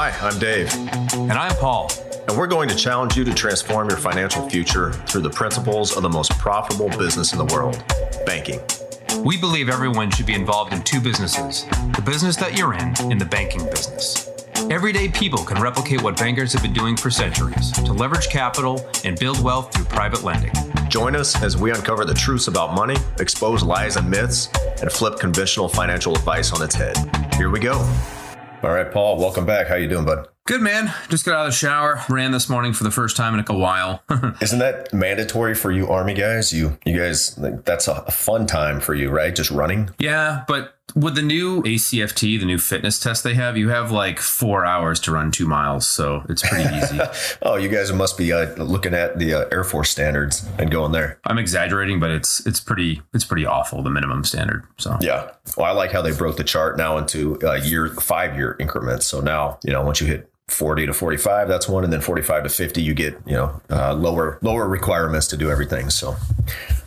Hi, I'm Dave. And I'm Paul. And we're going to challenge you to transform your financial future through the principles of the most profitable business in the world banking. We believe everyone should be involved in two businesses the business that you're in and the banking business. Everyday people can replicate what bankers have been doing for centuries to leverage capital and build wealth through private lending. Join us as we uncover the truths about money, expose lies and myths, and flip conventional financial advice on its head. Here we go. All right, Paul, welcome back. How you doing, bud? Good man. Just got out of the shower. Ran this morning for the first time in a while. Isn't that mandatory for you Army guys? You you guys like, that's a, a fun time for you, right? Just running? Yeah, but with the new ACFT, the new fitness test they have, you have like four hours to run two miles, so it's pretty easy. oh, you guys must be uh, looking at the uh, Air Force standards and going there. I'm exaggerating, but it's it's pretty it's pretty awful the minimum standard. So yeah, well, I like how they broke the chart now into uh, year five year increments. So now you know once you hit 40 to 45 that's one and then 45 to 50 you get you know uh, lower lower requirements to do everything so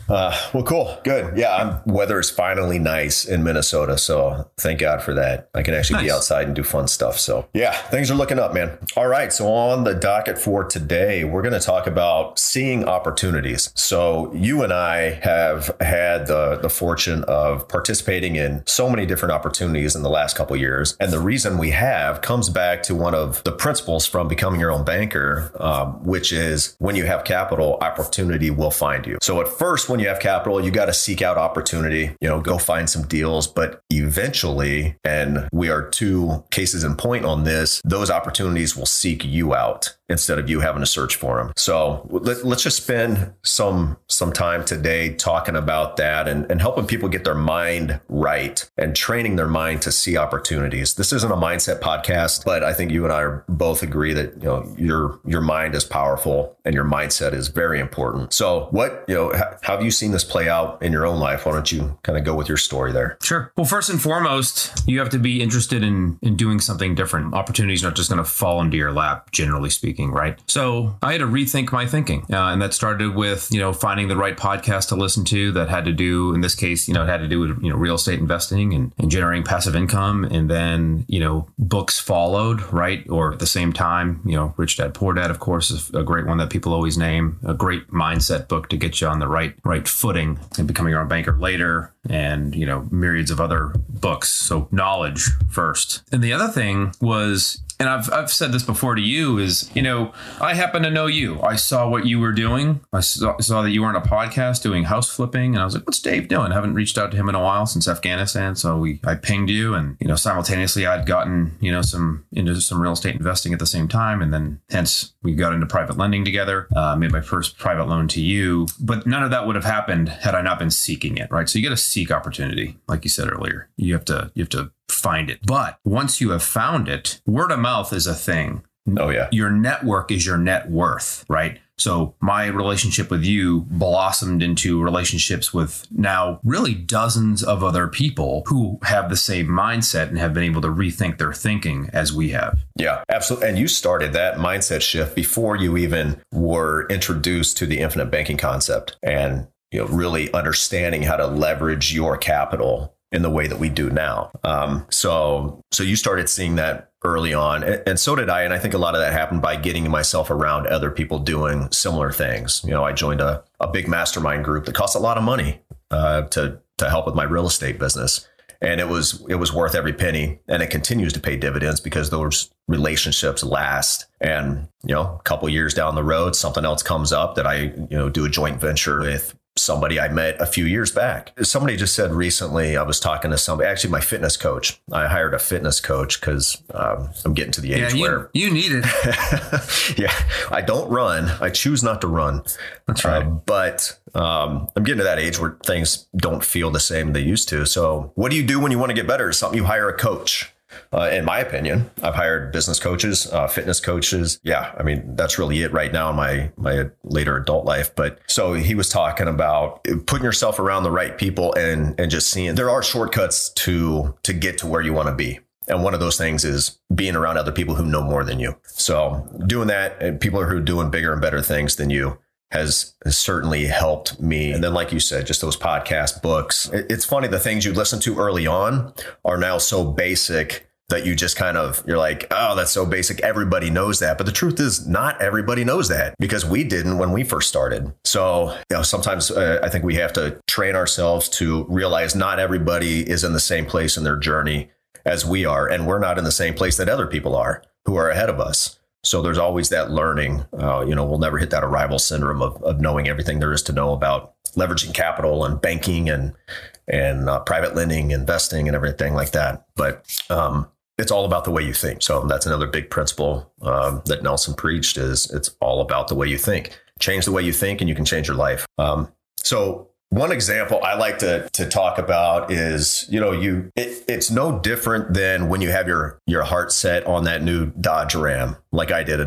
uh, well, cool, good. Yeah, I'm, weather is finally nice in Minnesota, so thank God for that. I can actually nice. be outside and do fun stuff. So yeah, things are looking up, man. All right, so on the docket for today, we're going to talk about seeing opportunities. So you and I have had the the fortune of participating in so many different opportunities in the last couple years, and the reason we have comes back to one of the principles from becoming your own banker, um, which is when you have capital, opportunity will find you. So at first, when you have capital, you got to seek out opportunity, you know, go find some deals. But eventually, and we are two cases in point on this, those opportunities will seek you out instead of you having to search for them. So let, us just spend some some time today talking about that and, and helping people get their mind right and training their mind to see opportunities. This isn't a mindset podcast, but I think you and I are both agree that you know your your mind is powerful and your mindset is very important. So what you know how have you seen this play out in your own life? Why don't you kind of go with your story there? Sure. Well, first and foremost, you have to be interested in in doing something different. Opportunities are not just going to fall into your lap, generally speaking, right? So I had to rethink my thinking, uh, and that started with you know finding the right podcast to listen to that had to do in this case, you know, it had to do with you know real estate investing and, and generating passive income, and then you know books followed, right? Or at the same time, you know, Rich Dad Poor Dad, of course, is a great one that people always name, a great mindset book to get you on the right right footing and becoming your own banker later and you know myriads of other books so knowledge first and the other thing was and I've, I've said this before to you is you know i happen to know you. I saw what you were doing. I saw, saw, that you were on a podcast doing house flipping and i was like what's dave doing? I haven't reached out to him in a while since afghanistan so we i pinged you and you know simultaneously i'd gotten you know some into some real estate investing at the same time and then hence we got into private lending together uh, made my first private loan to you. But none of that would have happened had i not been seeking it right? So you got to seek opportunity like you said earlier. You have to you have to find it. But once you have found it, word of mouth is a thing. Oh, yeah. Your network is your net worth, right? So my relationship with you blossomed into relationships with now really dozens of other people who have the same mindset and have been able to rethink their thinking as we have. Yeah, absolutely. And you started that mindset shift before you even were introduced to the infinite banking concept and you know really understanding how to leverage your capital in the way that we do now. Um, so, so you started seeing that early on, and, and, so did I. And I think a lot of that happened by getting myself around other people doing similar things. You know, I joined a, a big mastermind group that cost a lot of money uh, to to help with my real estate business, and it was it was worth every penny, and it continues to pay dividends because those relationships last. And you know, a couple years down the road, something else comes up that I you know do a joint venture with somebody I met a few years back. Somebody just said recently, I was talking to somebody, actually my fitness coach. I hired a fitness coach because um, I'm getting to the age yeah, you, where you need it. yeah, I don't run. I choose not to run. That's right. Uh, but um, I'm getting to that age where things don't feel the same they used to. So, what do you do when you want to get better? Something you hire a coach. Uh, in my opinion, I've hired business coaches, uh, fitness coaches. Yeah, I mean that's really it right now in my my later adult life. But so he was talking about putting yourself around the right people and and just seeing there are shortcuts to to get to where you want to be. And one of those things is being around other people who know more than you. So doing that, and people who are doing bigger and better things than you has, has certainly helped me. And then, like you said, just those podcast books. It's funny, the things you listen to early on are now so basic that you just kind of you're like, oh, that's so basic. Everybody knows that. But the truth is, not everybody knows that because we didn't when we first started. So you know, sometimes uh, I think we have to train ourselves to realize not everybody is in the same place in their journey as we are, and we're not in the same place that other people are who are ahead of us. So there's always that learning. Uh, you know, we'll never hit that arrival syndrome of, of knowing everything there is to know about leveraging capital and banking and and uh, private lending, investing, and everything like that. But um, it's all about the way you think. So that's another big principle um, that Nelson preached: is it's all about the way you think. Change the way you think, and you can change your life. Um, so one example I like to to talk about is, you know, you it, it's no different than when you have your your heart set on that new Dodge Ram, like I did,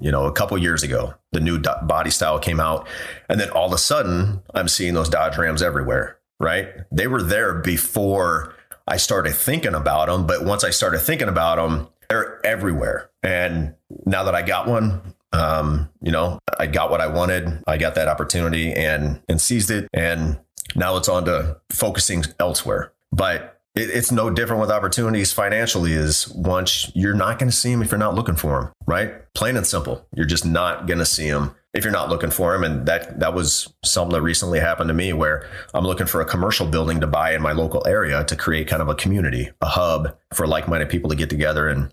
you know, a couple years ago. The new body style came out, and then all of a sudden, I'm seeing those Dodge Rams everywhere. Right? They were there before I started thinking about them, but once I started thinking about them, they're everywhere. And now that I got one, um, you know, I got what I wanted. I got that opportunity and and seized it. And now it's on to focusing elsewhere. But it, it's no different with opportunities financially. Is once you're not going to see them if you're not looking for them, right? Plain and simple. You're just not going to see them if you're not looking for them. And that that was something that recently happened to me where I'm looking for a commercial building to buy in my local area to create kind of a community, a hub for like-minded people to get together and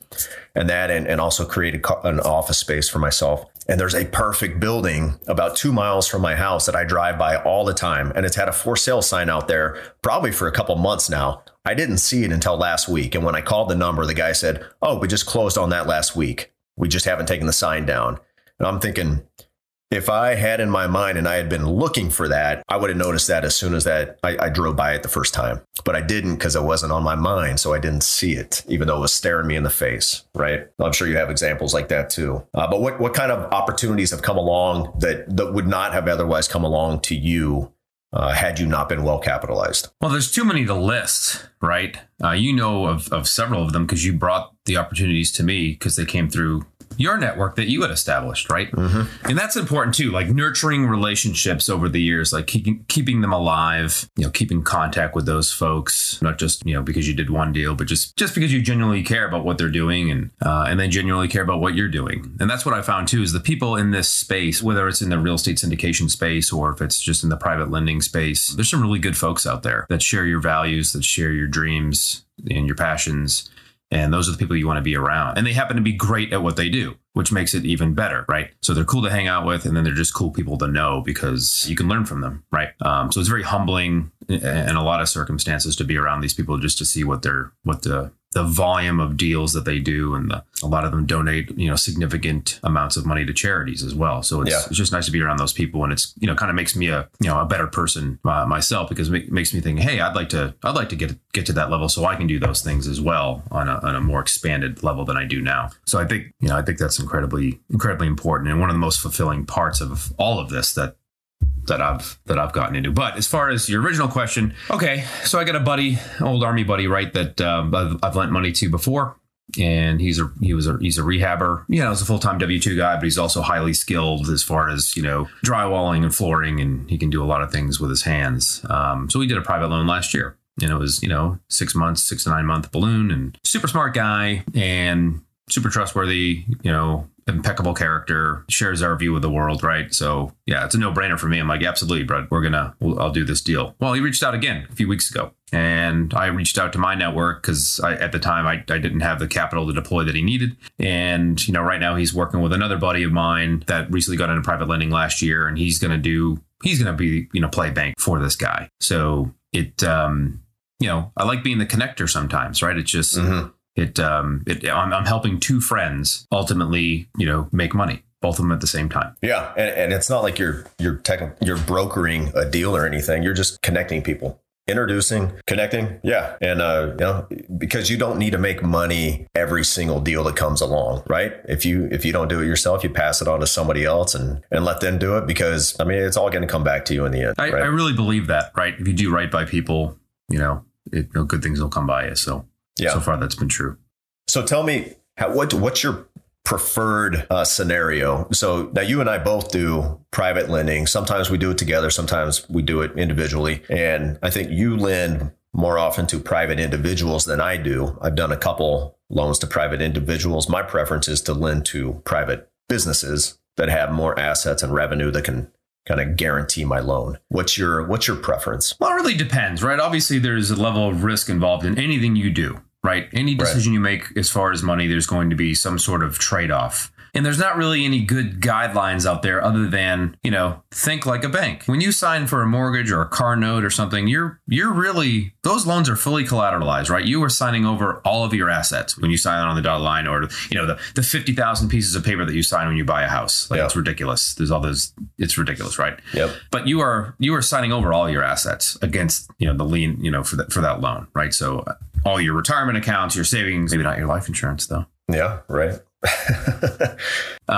and that and, and also create a, an office space for myself. And there's a perfect building about two miles from my house that I drive by all the time. And it's had a for sale sign out there probably for a couple months now. I didn't see it until last week. And when I called the number, the guy said, Oh, we just closed on that last week. We just haven't taken the sign down. And I'm thinking, if I had in my mind and I had been looking for that, I would have noticed that as soon as that I, I drove by it the first time. But I didn't because it wasn't on my mind, so I didn't see it, even though it was staring me in the face. Right? I'm sure you have examples like that too. Uh, but what what kind of opportunities have come along that that would not have otherwise come along to you uh, had you not been well capitalized? Well, there's too many to list, right? Uh, you know of, of several of them because you brought the opportunities to me because they came through your network that you had established, right? Mm-hmm. And that's important too, like nurturing relationships over the years, like keeping keeping them alive, you know, keeping contact with those folks, not just you know because you did one deal, but just just because you genuinely care about what they're doing and uh, and they genuinely care about what you're doing. And that's what I found too is the people in this space, whether it's in the real estate syndication space or if it's just in the private lending space, there's some really good folks out there that share your values, that share your dreams and your passions and those are the people you want to be around. And they happen to be great at what they do, which makes it even better, right? So they're cool to hang out with, and then they're just cool people to know because you can learn from them, right? Um, so it's very humbling in a lot of circumstances to be around these people just to see what they're what the the volume of deals that they do and the, a lot of them donate you know significant amounts of money to charities as well so it's, yeah. it's just nice to be around those people and it's you know kind of makes me a you know a better person uh, myself because it makes me think hey i'd like to i'd like to get get to that level so i can do those things as well on a, on a more expanded level than i do now so i think you know i think that's incredibly incredibly important and one of the most fulfilling parts of all of this that that I've that I've gotten into. But as far as your original question, okay, so I got a buddy, old army buddy, right? That um, I've, I've lent money to before, and he's a he was a he's a rehabber. You know, he's a full time W two guy, but he's also highly skilled as far as you know drywalling and flooring, and he can do a lot of things with his hands. Um, so we did a private loan last year. And it was, you know, six months, six to nine month balloon and super smart guy and super trustworthy, you know, impeccable character, shares our view of the world, right? So yeah, it's a no brainer for me. I'm like, absolutely, bro. We're gonna, we'll, I'll do this deal. Well, he reached out again a few weeks ago, and I reached out to my network because at the time I, I didn't have the capital to deploy that he needed. And you know, right now he's working with another buddy of mine that recently got into private lending last year, and he's gonna do, he's gonna be, you know, play bank for this guy. So it, um, you know, I like being the connector sometimes, right? It's just. Mm-hmm it, um, it I'm, I'm helping two friends ultimately, you know, make money both of them at the same time. Yeah, and, and it's not like you're you're tech, you're brokering a deal or anything. You're just connecting people, introducing, connecting. Yeah, and uh, you know, because you don't need to make money every single deal that comes along, right? If you if you don't do it yourself, you pass it on to somebody else and and let them do it because I mean it's all going to come back to you in the end. I, right? I really believe that, right? If you do right by people, you know, it, you know, good things will come by you. So yeah. So far, that's been true. So tell me, how, what what's your preferred uh, scenario? So now you and I both do private lending. Sometimes we do it together. Sometimes we do it individually. And I think you lend more often to private individuals than I do. I've done a couple loans to private individuals. My preference is to lend to private businesses that have more assets and revenue that can kind of guarantee my loan. What's your what's your preference? Well, it really depends, right? Obviously, there's a level of risk involved in anything you do, right? Any decision right. you make as far as money, there's going to be some sort of trade off. And there's not really any good guidelines out there other than, you know, think like a bank. When you sign for a mortgage or a car note or something, you're you're really those loans are fully collateralized, right? You are signing over all of your assets when you sign on the dotted line or you know, the, the 50,000 pieces of paper that you sign when you buy a house. Like yep. it's ridiculous. There's all those it's ridiculous, right? Yep. But you are you are signing over all your assets against, you know, the lien, you know, for that for that loan, right? So uh, all your retirement accounts, your savings, maybe not your life insurance though. Yeah, right.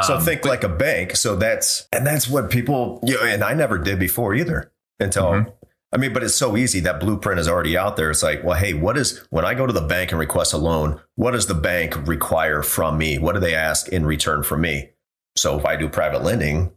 so um, think but, like a bank. So that's and that's what people you know, and I never did before either until mm-hmm. I mean, but it's so easy. That blueprint is already out there. It's like, well, hey, what is when I go to the bank and request a loan, what does the bank require from me? What do they ask in return from me? So if I do private lending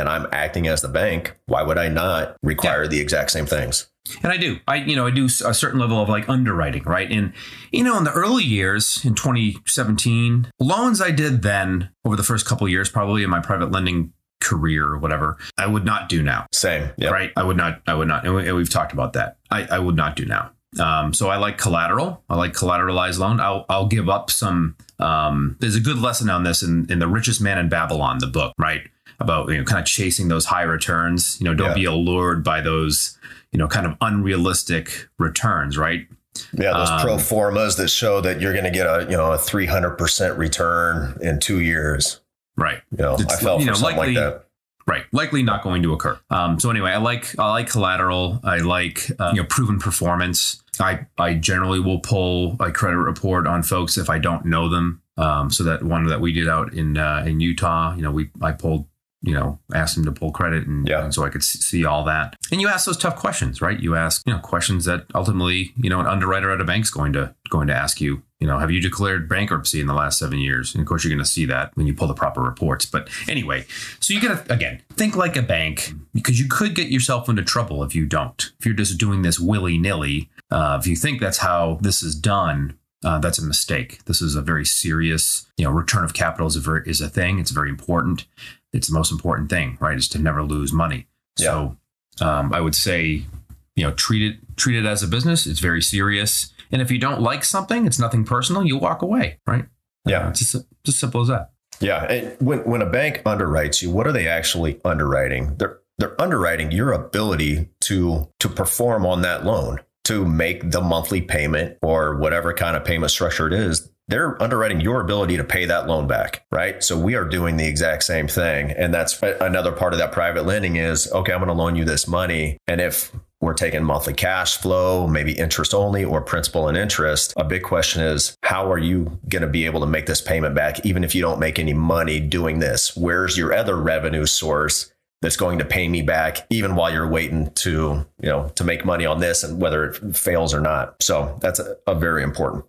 and I'm acting as the bank, why would I not require yeah. the exact same things? And I do. I you know I do a certain level of like underwriting, right? And you know in the early years in 2017, loans I did then over the first couple years, probably in my private lending career or whatever, I would not do now. Same, yep. right? I would not. I would not. And we've talked about that. I, I would not do now. Um, so I like collateral. I like collateralized loan. I'll I'll give up some. Um, there's a good lesson on this in in the Richest Man in Babylon, the book, right? About you know kind of chasing those high returns. You know, don't yeah. be allured by those you know, kind of unrealistic returns, right? Yeah, those um, pro formas that show that you're going to get a you know a 300 percent return in two years. Right. You know, it's, I fell for know, something likely, like that. Right, likely not going to occur. Um, so anyway, I like I like collateral. I like uh, you know proven performance. I I generally will pull a credit report on folks if I don't know them. Um, so that one that we did out in uh, in Utah, you know, we I pulled you know, asked him to pull credit and, yeah. and, so I could see all that. And you ask those tough questions, right? You ask, you know, questions that ultimately, you know, an underwriter at a bank's going to going to ask you, you know, have you declared bankruptcy in the last seven years? And of course you're going to see that when you pull the proper reports. But anyway, so you got to again think like a bank because you could get yourself into trouble if you don't. If you're just doing this willy nilly, uh, if you think that's how this is done, uh, that's a mistake. This is a very serious, you know, return of capital is a very, is a thing. It's very important it's the most important thing, right? Is to never lose money. Yeah. So um, I would say, you know, treat it treat it as a business. It's very serious. And if you don't like something, it's nothing personal. You walk away, right? Yeah, uh, it's just, just simple as that. Yeah, and when when a bank underwrites you, what are they actually underwriting? They're they're underwriting your ability to to perform on that loan, to make the monthly payment or whatever kind of payment structure it is they're underwriting your ability to pay that loan back, right? So we are doing the exact same thing. And that's another part of that private lending is, okay, I'm going to loan you this money. And if we're taking monthly cash flow, maybe interest only or principal and interest. A big question is how are you going to be able to make this payment back even if you don't make any money doing this? Where's your other revenue source that's going to pay me back even while you're waiting to, you know, to make money on this and whether it fails or not. So that's a, a very important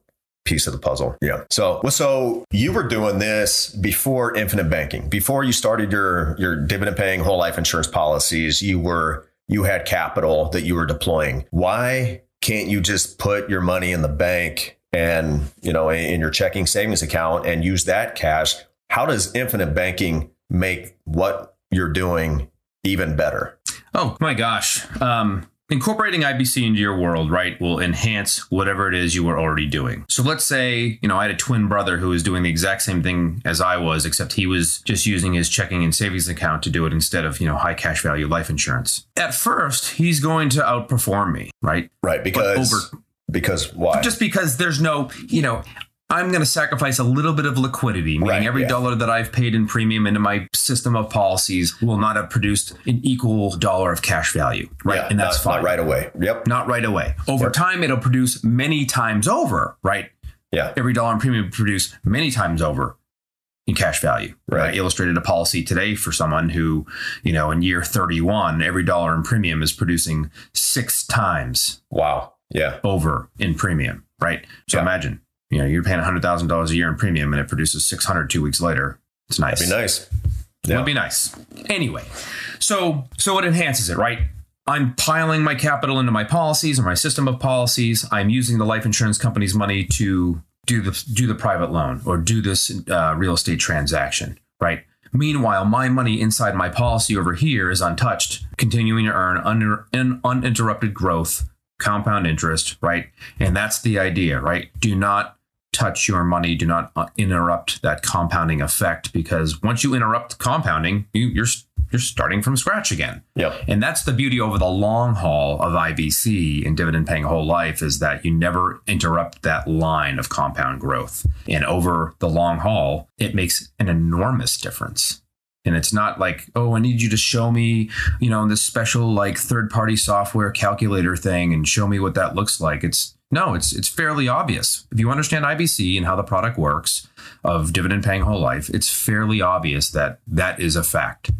piece of the puzzle. Yeah. So, so you were doing this before infinite banking, before you started your your dividend paying whole life insurance policies. You were you had capital that you were deploying. Why can't you just put your money in the bank and you know in your checking savings account and use that cash? How does infinite banking make what you're doing even better? Oh my gosh. Um, Incorporating IBC into your world, right, will enhance whatever it is you were already doing. So let's say, you know, I had a twin brother who was doing the exact same thing as I was, except he was just using his checking and savings account to do it instead of, you know, high cash value life insurance. At first, he's going to outperform me, right? Right. Because over, because why? Just because there's no, you know, I'm going to sacrifice a little bit of liquidity, meaning right, every yeah. dollar that I've paid in premium into my system of policies will not have produced an equal dollar of cash value, right? Yeah, and that's not, fine. Not right away. Yep. Not right away. Over yep. time, it'll produce many times over, right? Yeah. Every dollar in premium produce many times over in cash value. Right. I illustrated a policy today for someone who, you know, in year 31, every dollar in premium is producing six times. Wow. Yeah. Over in premium, right? So yeah. imagine you know, you're paying $100,000 a year in premium and it produces 600 two weeks later. It's nice. That'd be nice. Yeah. Would be nice. Anyway, so so it enhances it, right? I'm piling my capital into my policies or my system of policies. I'm using the life insurance company's money to do the do the private loan or do this uh, real estate transaction, right? Meanwhile, my money inside my policy over here is untouched, continuing to earn under, uninterrupted growth, compound interest, right? And that's the idea, right? Do not touch your money. Do not uh, interrupt that compounding effect because once you interrupt compounding, you, you're you're starting from scratch again. Yep. And that's the beauty over the long haul of IBC and dividend paying whole life is that you never interrupt that line of compound growth. And over the long haul, it makes an enormous difference. And it's not like, oh, I need you to show me, you know, this special like third party software calculator thing and show me what that looks like. It's no, it's it's fairly obvious. If you understand IBC and how the product works of dividend paying whole life, it's fairly obvious that that is a fact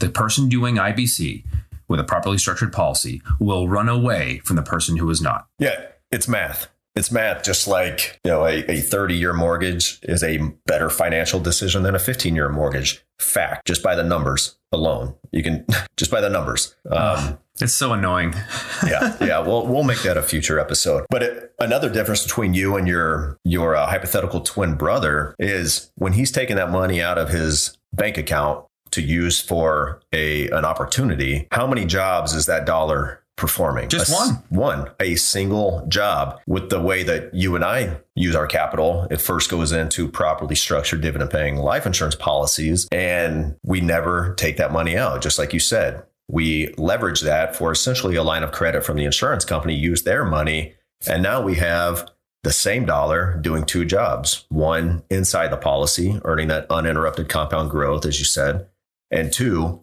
the person doing IBC with a properly structured policy will run away from the person who is not. Yeah, it's math. It's math, just like you know, a, a 30 year mortgage is a better financial decision than a 15 year mortgage. Fact, just by the numbers alone. You can just by the numbers. Um, it's so annoying. yeah, yeah. We'll we'll make that a future episode. But it, another difference between you and your your uh, hypothetical twin brother is when he's taking that money out of his bank account to use for a an opportunity, how many jobs is that dollar performing? Just a, one. One, a single job. With the way that you and I use our capital, it first goes into properly structured dividend paying life insurance policies, and we never take that money out. Just like you said, we leverage that for essentially a line of credit from the insurance company, use their money, and now we have the same dollar doing two jobs. One inside the policy, earning that uninterrupted compound growth, as you said, and two,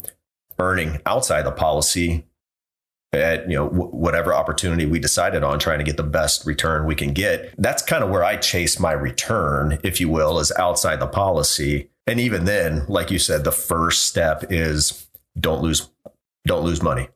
earning outside the policy at you know w- whatever opportunity we decided on trying to get the best return we can get. That's kind of where i chase my return if you will is outside the policy. And even then like you said the first step is don't lose don't lose money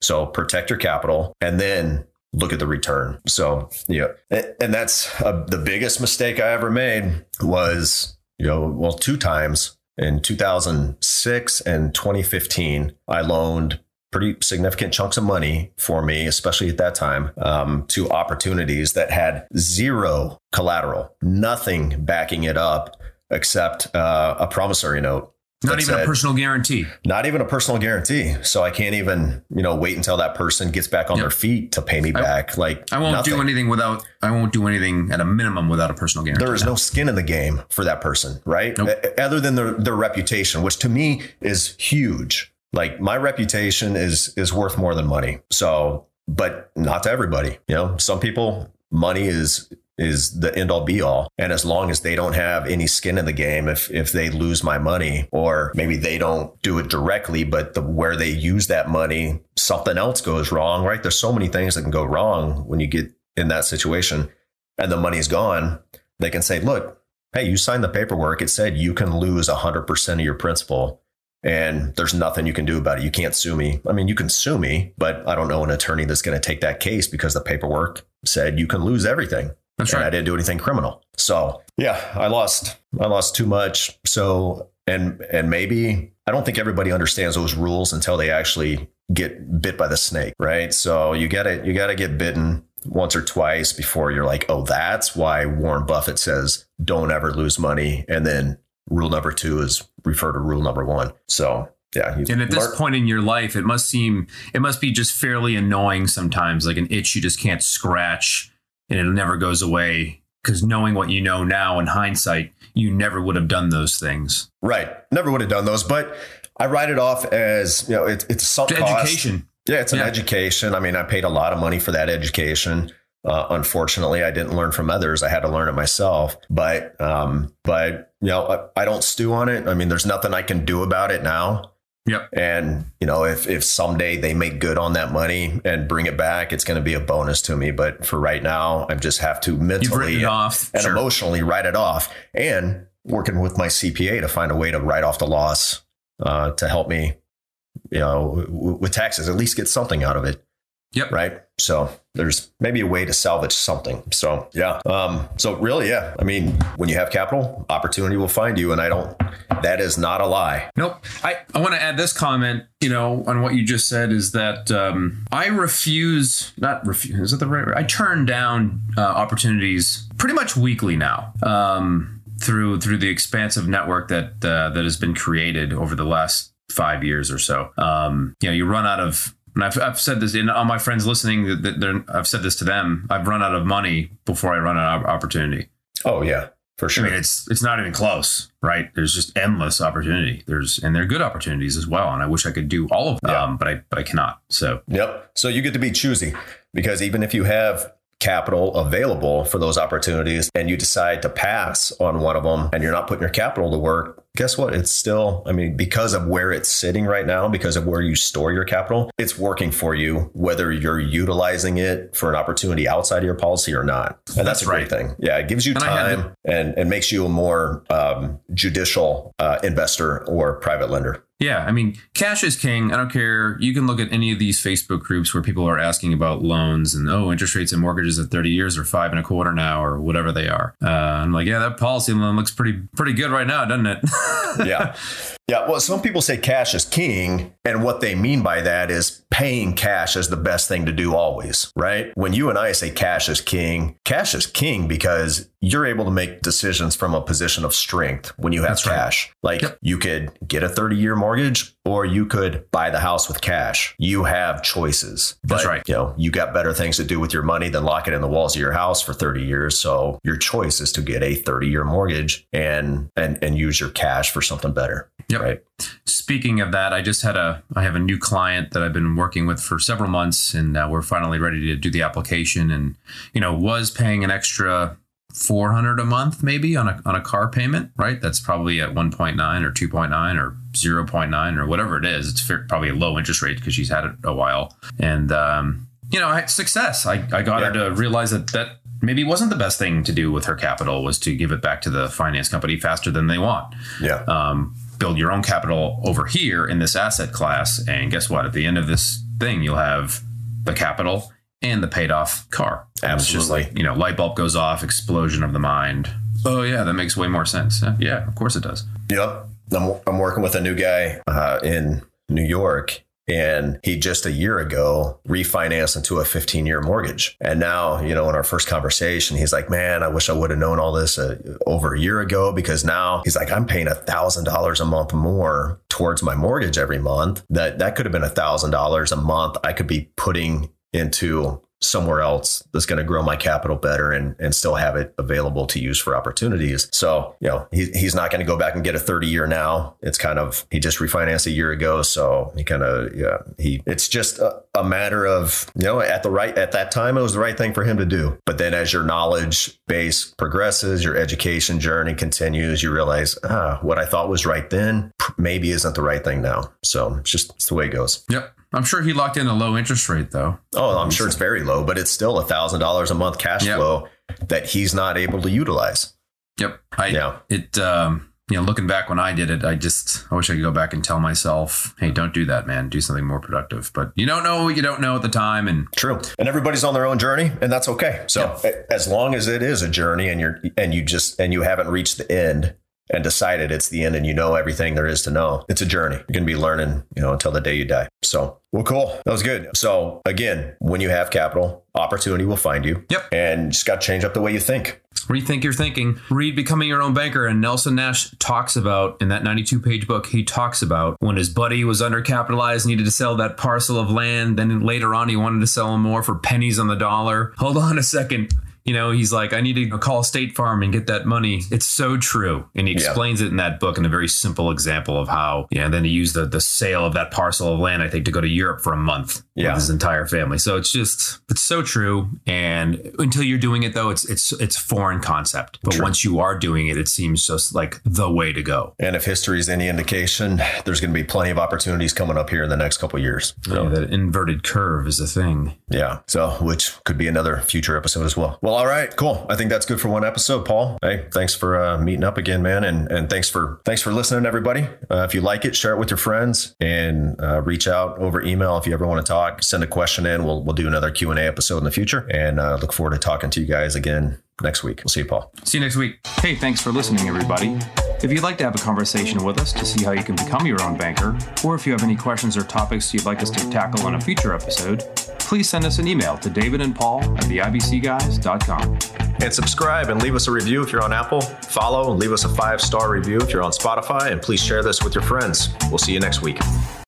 so protect your capital and then look at the return so yeah and that's uh, the biggest mistake i ever made was you know well two times in 2006 and 2015, I loaned pretty significant chunks of money for me, especially at that time, um, to opportunities that had zero collateral, nothing backing it up except uh, a promissory note. Not even a personal guarantee. Not even a personal guarantee. So I can't even, you know, wait until that person gets back on yep. their feet to pay me I, back. Like I won't nothing. do anything without. I won't do anything at a minimum without a personal guarantee. There is no skin in the game for that person, right? Nope. Other than their their reputation, which to me is huge. Like my reputation is is worth more than money. So, but not to everybody. You know, some people money is is the end all be all. And as long as they don't have any skin in the game, if if they lose my money or maybe they don't do it directly, but the where they use that money, something else goes wrong, right? There's so many things that can go wrong when you get in that situation and the money's gone. They can say, look, hey, you signed the paperwork. It said you can lose 100% of your principal and there's nothing you can do about it. You can't sue me. I mean, you can sue me, but I don't know an attorney that's going to take that case because the paperwork said you can lose everything. That's right. I didn't do anything criminal. So yeah, I lost I lost too much. So and and maybe I don't think everybody understands those rules until they actually get bit by the snake, right? So you gotta you gotta get bitten once or twice before you're like, oh, that's why Warren Buffett says don't ever lose money. And then rule number two is refer to rule number one. So yeah. And at this point in your life, it must seem it must be just fairly annoying sometimes, like an itch you just can't scratch and it never goes away because knowing what you know now in hindsight, you never would have done those things. Right. Never would have done those. But I write it off as, you know, it, it's some education. Yeah, it's an yeah. education. I mean, I paid a lot of money for that education. Uh, unfortunately, I didn't learn from others. I had to learn it myself. But, um, but you know, I, I don't stew on it. I mean, there's nothing I can do about it now. Yep. And you know, if if someday they make good on that money and bring it back, it's going to be a bonus to me. But for right now, I just have to mentally and, off. and sure. emotionally write it off. And working with my CPA to find a way to write off the loss uh, to help me, you know, w- with taxes, at least get something out of it. Yep. Right. So there's maybe a way to salvage something. So yeah. Um, so really, yeah. I mean, when you have capital, opportunity will find you. And I don't That is not a lie. Nope. I, I want to add this comment, you know, on what you just said is that um, I refuse, not refuse, is it the right word? I turn down uh, opportunities pretty much weekly now. Um, through through the expansive network that uh, that has been created over the last five years or so, um, you know, you run out of and I've, I've said this in all my friends listening that, that I've said this to them. I've run out of money before I run out of opportunity. Oh yeah, for sure. I mean, it's it's not even close, right? There's just endless opportunity. There's and they're good opportunities as well. And I wish I could do all of them, Yeah. um, but I but I cannot. So Yep. So you get to be choosy because even if you have capital available for those opportunities and you decide to pass on one of them and you're not putting your capital to work, guess what? It's still, I mean, because of where it's sitting right now, because of where you store your capital, it's working for you, whether you're utilizing it for an opportunity outside of your policy or not. And that's, That's a great thing. Yeah. It gives you And time and, and makes you a more um, judicial uh, investor or private lender. Yeah, I mean, cash is king. I don't care. You can look at any of these Facebook groups where people are asking about loans and oh, interest rates and mortgages at 30 years or five and a quarter now or whatever they are. Uh, I'm like, yeah, that policy loan looks pretty pretty good right now, doesn't it? yeah. Yeah. Well, some people say cash is king. And what they mean by that is paying cash is the best thing to do always, right? When you and I say cash is king, cash is king because you're able to make decisions from a position of strength when you have That's right. cash. Like Yep. you could get a 30 year mortgage or you could buy the house with cash. You have choices. That's right. You know, you got better things to do with your money than lock it in the walls of your house for 30 years. So your choice is to get a 30 year mortgage and, and, and use your cash for something better. Yep. Right. Speaking of that, I just had a I have a new client that I've been working with for several months, and uh, we're finally ready to do the application. And you know, was paying an extra four hundred a month maybe on a on a car payment, right? That's probably at one point nine or two point nine or zero point nine or whatever it is. It's probably a low interest rate because she's had it a while, and um, you know, I had success. I I got her to realize that that. Maybe wasn't the best thing to do with her capital was to give it back to the finance company faster than they want Yeah. um, build your own capital over here in this asset class. And guess what? At the end of this thing, you'll have the capital and the paid off car. It's just Absolutely. like, you know, light bulb goes off, explosion of the mind. Oh, yeah, that makes way more sense. Yeah, of course it does. Yep. I'm, I'm working with a new guy uh, in New York, and he just a year ago refinanced into a 15 year mortgage. And now, you know, in our first conversation, he's like, man, I wish I would have known all this uh, over a year ago because now he's like, I'm paying a thousand dollars a month more towards my mortgage every month. That that could have been a thousand dollars a month I could be putting into somewhere else that's going to grow my capital better and, and still have it available to use for opportunities. So, you know, he, he's not going to go back and get a 30 year now. It's kind of, he just refinanced a year ago. So he kind of, yeah, he, it's just a, a matter of, you know, at the right, at that time, it was the right thing for him to do. But then as your knowledge base progresses, your education journey continues, you realize, ah, what I thought was right then maybe isn't the right thing now. So it's just, it's the way it goes. Yep. I'm sure he locked in a low interest rate, though. Oh, I'm sure it's very low, but it's still a thousand dollars a month cash Yep. flow that he's not able to utilize. Yep. I, Yeah. It, um, you know, looking back when I did it, I just, I wish I could go back and tell myself, hey, don't do that, man. Do something more productive. But you don't know what you don't know at the time. And True. And everybody's on their own journey, and that's okay. So a- as long as it is a journey and you're and you just and you haven't reached the end and decided it's the end and you know everything there is to know, it's a journey. You're gonna be learning, you know, until the day you die. So well, cool. That was good. So again, when you have capital, opportunity will find you. Yep. And just got to change up the way you think. rethink your thinking. Read Becoming Your Own Banker. And Nelson Nash talks about in that 92 page book, he talks about when his buddy was undercapitalized, needed to sell that parcel of land. Then later on, he wanted to sell him more for pennies on the dollar. Hold on a second. You know, he's like, I need to call State Farm and get that money. It's so true. And he Yeah. explains it in that book in a very simple example of how, yeah, and then he used the, the sale of that parcel of land, I think, to go to Europe for a month Yeah. his entire family. So it's just, it's so true. And until you're doing it, though, it's, it's, it's foreign concept. But True. once you are doing it, it seems just like the way to go. And if history is any indication, there's going to be plenty of opportunities coming up here in the next couple of years. So, Yeah, that inverted curve is a thing. yeah. So, which could be another future episode as well. Well, all right, cool. I think that's good for one episode, Paul. Hey, thanks for uh, meeting up again, man, and and thanks for thanks for listening, everybody. Uh, if you like it, share it with your friends, and uh, reach out over email if you ever want to talk. Send a question in. We'll we'll do another Q and A episode in the future, and uh, look forward to talking to you guys again next week. We'll see you, Paul. See you next week. Hey, thanks for listening, everybody. If you'd like to have a conversation with us to see how you can become your own banker, or if you have any questions or topics you'd like us to tackle on a future episode, please send us an email to David and Paul at theibcguys.com. And subscribe and leave us a review if you're on Apple. Follow and leave us a five star review if you're on Spotify. And please share this with your friends. We'll see you next week.